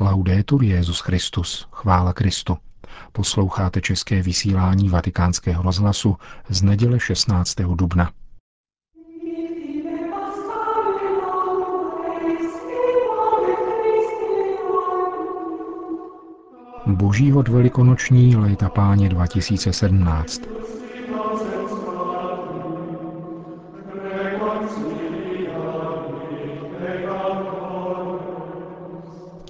Laudetur Jezus Christus, chvála Kristu. Posloucháte české vysílání Vatikánského rozhlasu z neděle 16. dubna. Boží hod velikonoční léta páně 2017.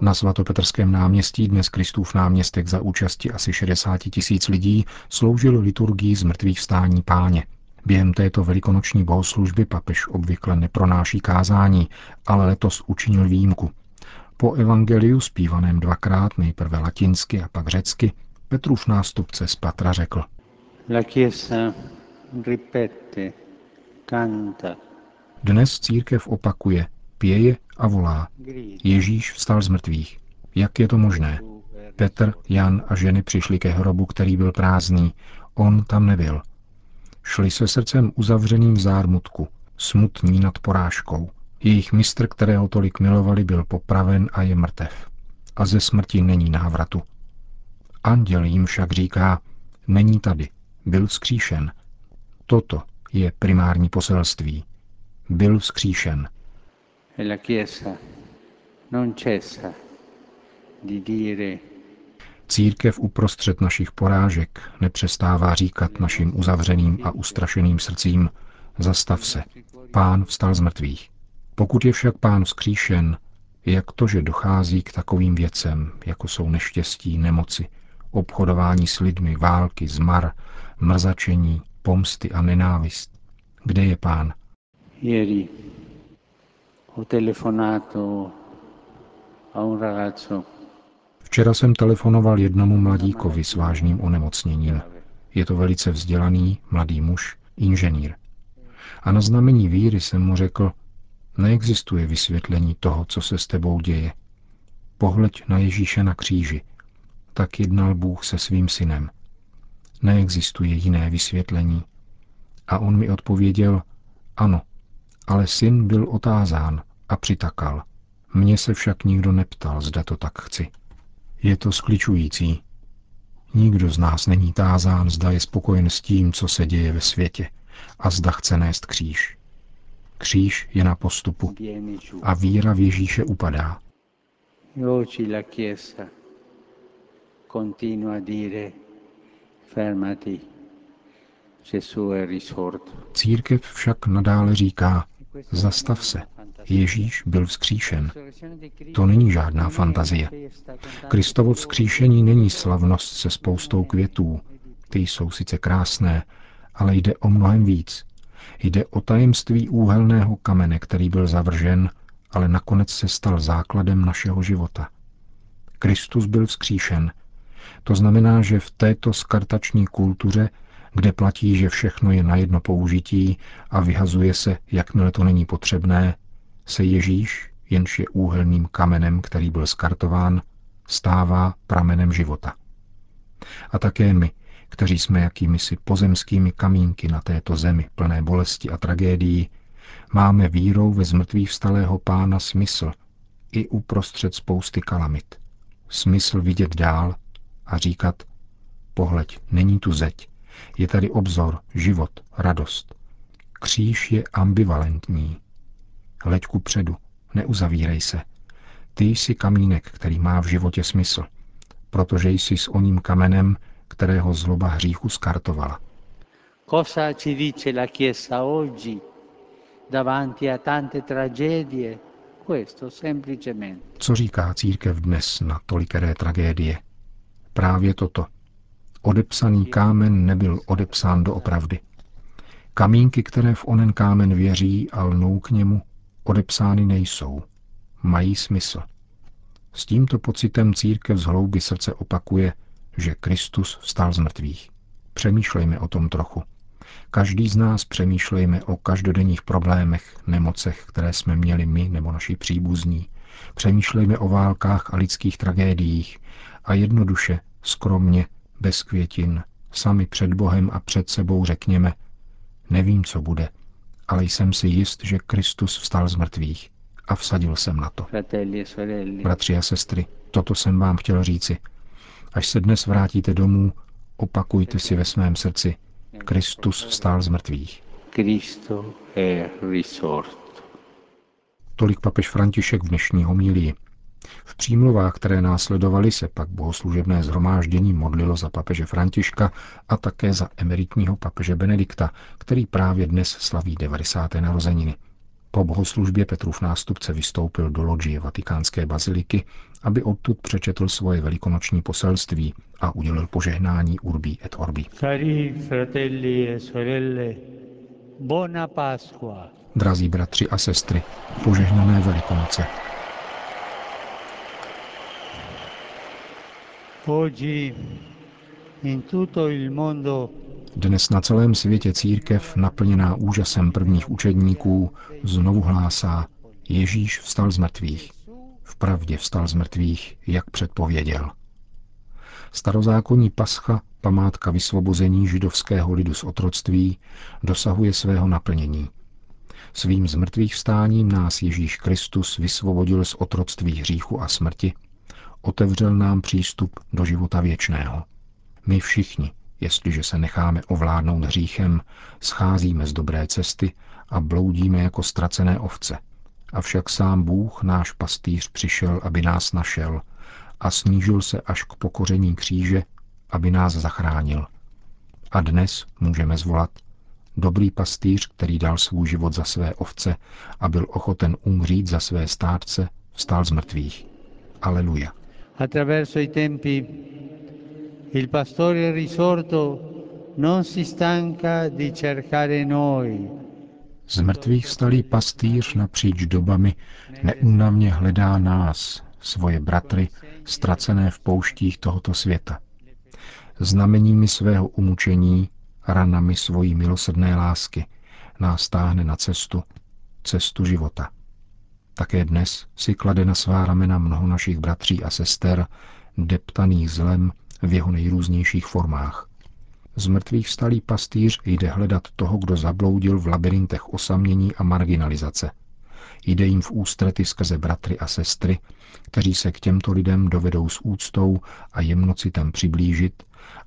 Na svatopetrském náměstí dnes Kristův náměstek za účasti asi 60 tisíc lidí sloužil liturgii z mrtvých vstání páně. Během této velikonoční bohoslužby papež obvykle nepronáší kázání, ale letos učinil výjimku. Po evangeliu zpívaném dvakrát, nejprve latinsky a pak řecky, Petrův nástupce z Patra řekl. La chiesa ripete, canta. Dnes církev opakuje, pěje a volá. Ježíš vstal z mrtvých. Jak je to možné? Petr, Jan a ženy přišli ke hrobu, který byl prázdný. On tam nebyl. Šli se srdcem uzavřeným v zármutku, smutní nad porážkou. Jejich mistr, kterého tolik milovali, byl popraven a je mrtev. A ze smrti není návratu. Anděl jim však říká, není tady, byl vzkříšen. Toto je primární poselství. Byl vzkříšen. E la Chiesa non cessa di dire Církev uprostřed našich porážek nepřestává říkat našim uzavřeným a ustrašeným srdcím, zastav se, pán vstal z mrtvých. Pokud je však pán vzkříšen, jak to, že dochází k takovým věcem, jako jsou neštěstí, nemoci, obchodování s lidmi, války, zmar, mrzačení, pomsty a nenávist. Kde je pán? Jeri ho telefonato a un ragazzo. Včera jsem telefonoval jednomu mladíkovi s vážným onemocněním. Je to velice vzdělaný, mladý muž, inženýr. A na znamení víry jsem mu řekl, neexistuje vysvětlení toho, co se s tebou děje. Pohleď na Ježíše na kříži. Tak jednal Bůh se svým synem. Neexistuje jiné vysvětlení. A on mi odpověděl, ano, ale syn byl otázán a přitakal. Mně se však nikdo neptal, zda to tak chci. Je to skličující. Nikdo z nás není tázán, zda je spokojen s tím, co se děje ve světě a zda chce nést kříž. Kříž je na postupu a víra v Ježíše upadá. Církev však nadále říká, Zastav se. Ježíš byl vzkříšen. To není žádná fantazie. Kristovo vzkříšení není slavnost se spoustou květů. Ty jsou sice krásné, ale jde o mnohem víc. Jde o tajemství úhelného kamene, který byl zavržen, ale nakonec se stal základem našeho života. Kristus byl vzkříšen. To znamená, že v této skartační kultuře kde platí, že všechno je na jedno použití a vyhazuje se, jakmile to není potřebné, se Ježíš, jenž je úhelným kamenem, který byl skartován, stává pramenem života. A také my, kteří jsme jakými si pozemskými kamínky na této zemi plné bolesti a tragédií, máme vírou ve zmrtvých vstalého pána smysl i uprostřed spousty kalamit. Smysl vidět dál a říkat, pohleď, není tu zeď, je tady obzor, život, radost. Kříž je ambivalentní. Leď ku předu, neuzavírej se. Ty jsi kamínek, který má v životě smysl, protože jsi s oním kamenem, kterého zloba hříchu skartovala. Cosa ci dice la Chiesa oggi davanti a tante tragedie? Questo semplicemente. Co říká církev dnes na tolikeré tragédie? Právě toto. Odepsaný kámen nebyl odepsán do opravdy. Kamínky, které v onen kámen věří a lnou k němu, odepsány nejsou. Mají smysl. S tímto pocitem církev z hlouby srdce opakuje, že Kristus vstal z mrtvých. Přemýšlejme o tom trochu. Každý z nás přemýšlejme o každodenních problémech, nemocech, které jsme měli my nebo naši příbuzní. Přemýšlejme o válkách a lidských tragédiích a jednoduše, skromně bez květin, sami před Bohem a před sebou řekněme, nevím, co bude, ale jsem si jist, že Kristus vstal z mrtvých a vsadil jsem na to. Bratři a sestry, toto jsem vám chtěl říci. Až se dnes vrátíte domů, opakujte si ve svém srdci, Kristus vstál z mrtvých. Tolik papež František v dnešní homílii. V přímluvách, které následovaly, se pak bohoslužebné zhromáždění modlilo za papeže Františka a také za emeritního papeže Benedikta, který právě dnes slaví 90. narozeniny. Po bohoslužbě Petrův nástupce vystoupil do loďie vatikánské baziliky, aby odtud přečetl svoje velikonoční poselství a udělil požehnání Urbi et Orbi. Cari fratelli e sorelle, buona Pasqua. Drazí bratři a sestry, požehnané velikonoce. Oggi in tutto il mondo Dnes na celém světě církev, naplněná úžasem prvních učedníků, znovu hlásá, Ježíš vstal z mrtvých. Vpravdě vstal z mrtvých, jak předpověděl. Starozákonní pascha, památka vysvobození židovského lidu z otroctví, dosahuje svého naplnění. Svým zmrtvých vstáním nás Ježíš Kristus vysvobodil z otroctví hříchu a smrti, otevřel nám přístup do života věčného. My všichni, jestliže se necháme ovládnout hříchem, scházíme z dobré cesty a bloudíme jako ztracené ovce. Avšak sám Bůh, náš pastýř, přišel, aby nás našel a snížil se až k pokoření kříže, aby nás zachránil. A dnes můžeme zvolat dobrý pastýř, který dal svůj život za své ovce a byl ochoten umřít za své státce, vstal z mrtvých. Aleluja. Attraverso i tempi il pastore risorto non si stanca di cercare noi, Z mrtvých vstalý pastýř napříč dobami neúnavně hledá nás, svoje bratry, ztracené v pouštích tohoto světa. Znameními svého umučení, ranami svojí milosrdné lásky, nás táhne na cestu, cestu života. Také dnes si klade na svá ramena mnoho našich bratří a sester, deptaných zlem v jeho nejrůznějších formách. Z mrtvých vstalý pastýř jde hledat toho, kdo zabloudil v labirintech osamění a marginalizace. Jde jim v ústrety skrze bratry a sestry, kteří se k těmto lidem dovedou s úctou a jemnocitem přiblížit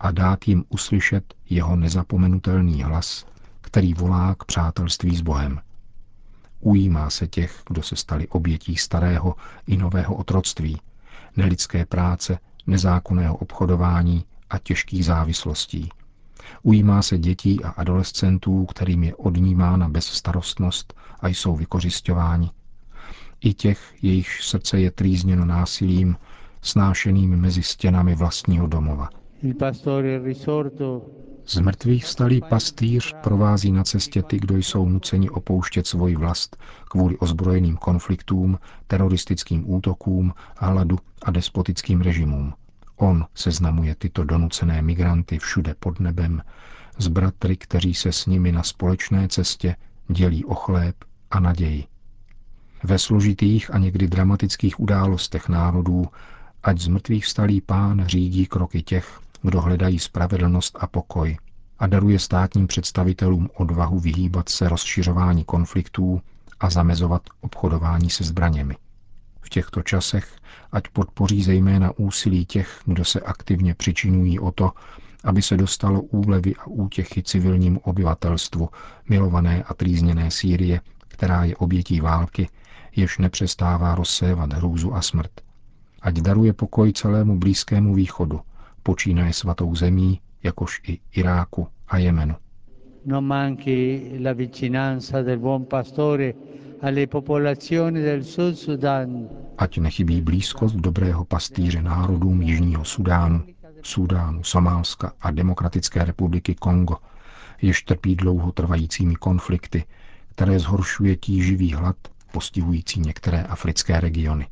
a dát jim uslyšet jeho nezapomenutelný hlas, který volá k přátelství s Bohem. Ujímá se těch, kdo se stali obětí starého i nového otroctví, nelidské práce, nezákonného obchodování a těžkých závislostí. Ujímá se dětí a adolescentů, kterým je odnímána bezstarostnost a jsou vykořišťováni. I těch, jejichž srdce je trýzněno násilím, snášeným mezi stěnami vlastního domova. il pastore risorto Z mrtvých vstalý pastýř provází na cestě ty, kdo jsou nuceni opouštět svoji vlast kvůli ozbrojeným konfliktům, teroristickým útokům, hladu a despotickým režimům. On seznamuje tyto donucené migranty všude pod nebem s bratry, kteří se s nimi na společné cestě dělí o chléb a naději. Ve složitých a někdy dramatických událostech národů, ať z mrtvých vstalý pán řídí kroky těch, kdo hledají spravedlnost a pokoj a daruje státním představitelům odvahu vyhýbat se rozšiřování konfliktů a zamezovat obchodování se zbraněmi. V těchto časech ať podpoří zejména úsilí těch, kdo se aktivně přičinují o to, aby se dostalo úlevy a útěchy civilnímu obyvatelstvu milované a trýzněné Sýrie, která je obětí války, jež nepřestává rozsévat hrůzu a smrt. Ať daruje pokoj celému Blízkému východu, počínaje svatou zemí, jakož i Iráku a Jemenu. non manchi la vicinanza del buon pastore alle popolazioni del Sud Sudan, Ať nechybí blízkost dobrého pastýře národům Jižního Sudánu, Sudánu, Somálska a Demokratické republiky Kongo, jež trpí dlouho trvajícími konflikty, které zhoršuje tíživý hlad postihující některé africké regiony.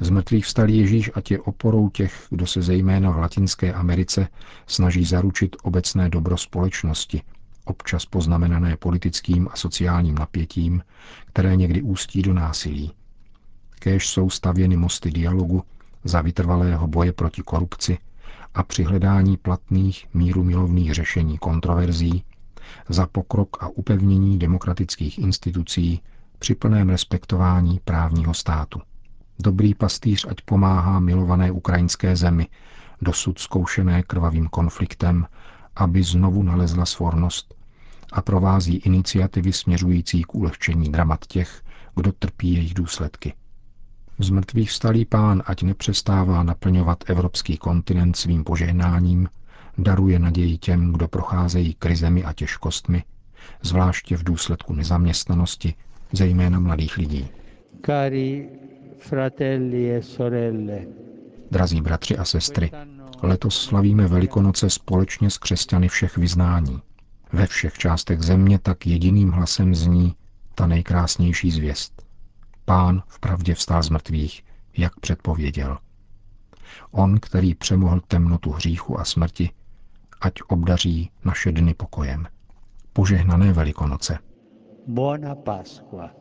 Z mrtvých vstal Ježíš ať je oporou těch, kdo se zejména v Latinské Americe snaží zaručit obecné dobro společnosti, občas poznamenané politickým a sociálním napětím, které někdy ústí do násilí. Kéž jsou stavěny mosty dialogu za vytrvalého boje proti korupci a při hledání platných míru milovných řešení kontroverzí, za pokrok a upevnění demokratických institucí, při plném respektování právního státu. Dobrý pastýř ať pomáhá milované ukrajinské zemi, dosud zkoušené krvavým konfliktem, aby znovu nalezla svornost a provází iniciativy směřující k ulehčení dramat těch, kdo trpí jejich důsledky. Zmrtvý vstalý pán ať nepřestává naplňovat evropský kontinent svým požehnáním, daruje naději těm, kdo procházejí krizemi a těžkostmi, zvláště v důsledku nezaměstnanosti, zejména mladých lidí. Sorelle, Drazí bratři a sestry, letos slavíme Velikonoce společně s křesťany všech vyznání. Ve všech částech země tak jediným hlasem zní ta nejkrásnější zvěst. Pán v pravdě vstal z mrtvých, jak předpověděl. On, který přemohl temnotu hříchu a smrti, ať obdaří naše dny pokojem. Požehnané Velikonoce. buona Pasqua.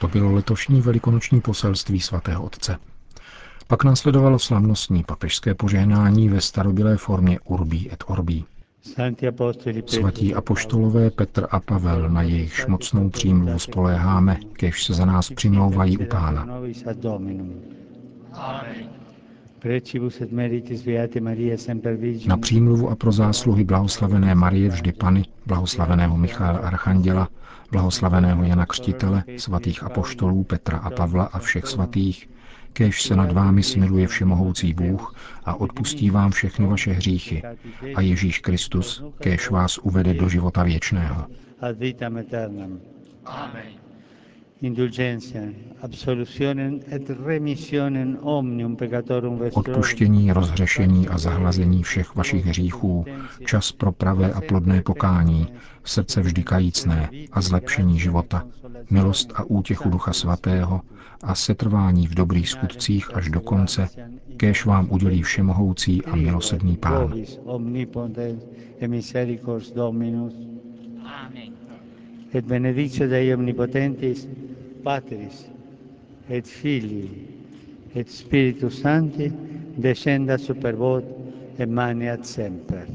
To bylo letošní velikonoční poselství svatého otce. Pak následovalo slavnostní papežské požehnání ve starobylé formě Urbí et Orbí. Svatí apoštolové Petr a Pavel, na jejichž mocnou přímluvu spoléháme, kež se za nás přimlouvají u Pána. Na přímluvu a pro zásluhy blahoslavené Marie vždy Pany, blahoslaveného Michaela Archanděla, blahoslaveného Jana Křtitele, svatých apoštolů Petra a Pavla a všech svatých, kéž se nad vámi smiluje všemohoucí Bůh a odpustí vám všechny vaše hříchy a Ježíš Kristus, kéž vás uvede do života věčného. Amen. Odpuštění, rozhřešení a zahlazení všech vašich hříchů, čas pro pravé a plodné pokání, srdce vždy kajícné a zlepšení života, milost a útěchu Ducha Svatého a setrvání v dobrých skutcích až do konce, kéž vám udělí všemohoucí a milosrdný Pán. Omnipotens et benedictio Dei omnipotentis, Patris et Filii et Spiritus Sancti, descenda super vos et maniat semper.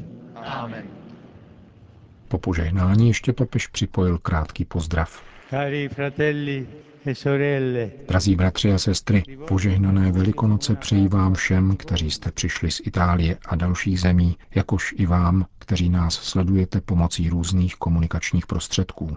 Po požehnání ještě papež připojil krátký pozdrav. Cari fratelli e sorelle, Drazí bratři a sestry, požehnané Velikonoce přeji vám všem, kteří jste přišli z Itálie a dalších zemí, jakož i vám, kteří nás sledujete pomocí různých komunikačních prostředků.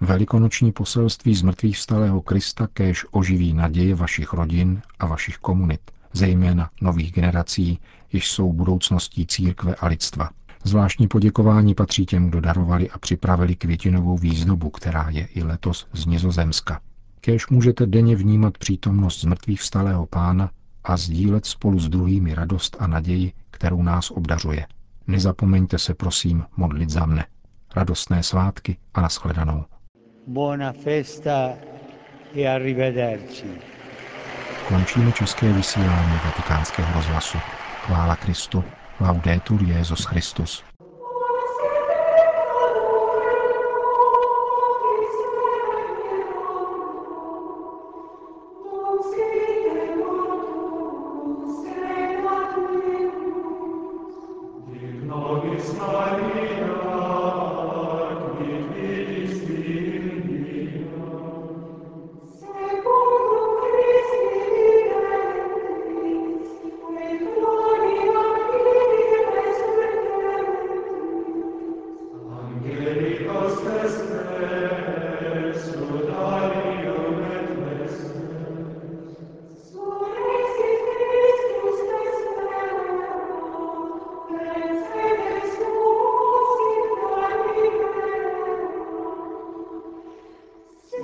Velikonoční poselství z mrtvých vstalého Krista kéž oživí naděje vašich rodin a vašich komunit, zejména nových generací, jež jsou budoucností církve a lidstva. Zvláštní poděkování patří těm, kdo darovali a připravili květinovou výzdobu, která je i letos z Nizozemska. Kéž můžete denně vnímat přítomnost zmrtvých vstalého pána a sdílet spolu s druhými radost a naději, kterou nás obdařuje. Nezapomeňte se prosím modlit za mne. Radostné svátky a nashledanou. Buona festa e arrivederci. Končíme české vysílání vatikánského rozhlasu. Chvála Kristu. Laudetur Jezus Christus.